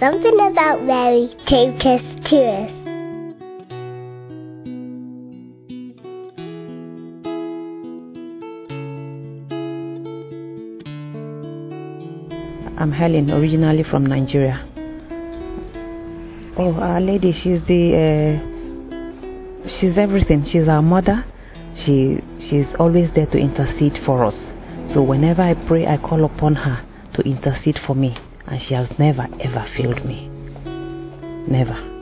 Something about Mary took us to us. I'm Helen, originally from Nigeria. Oh, Our Lady, she's the, uh, she's everything. She's our mother. She, she's always there to intercede for us. So whenever I pray, I call upon her to intercede for me, and she has never ever failed me. Never.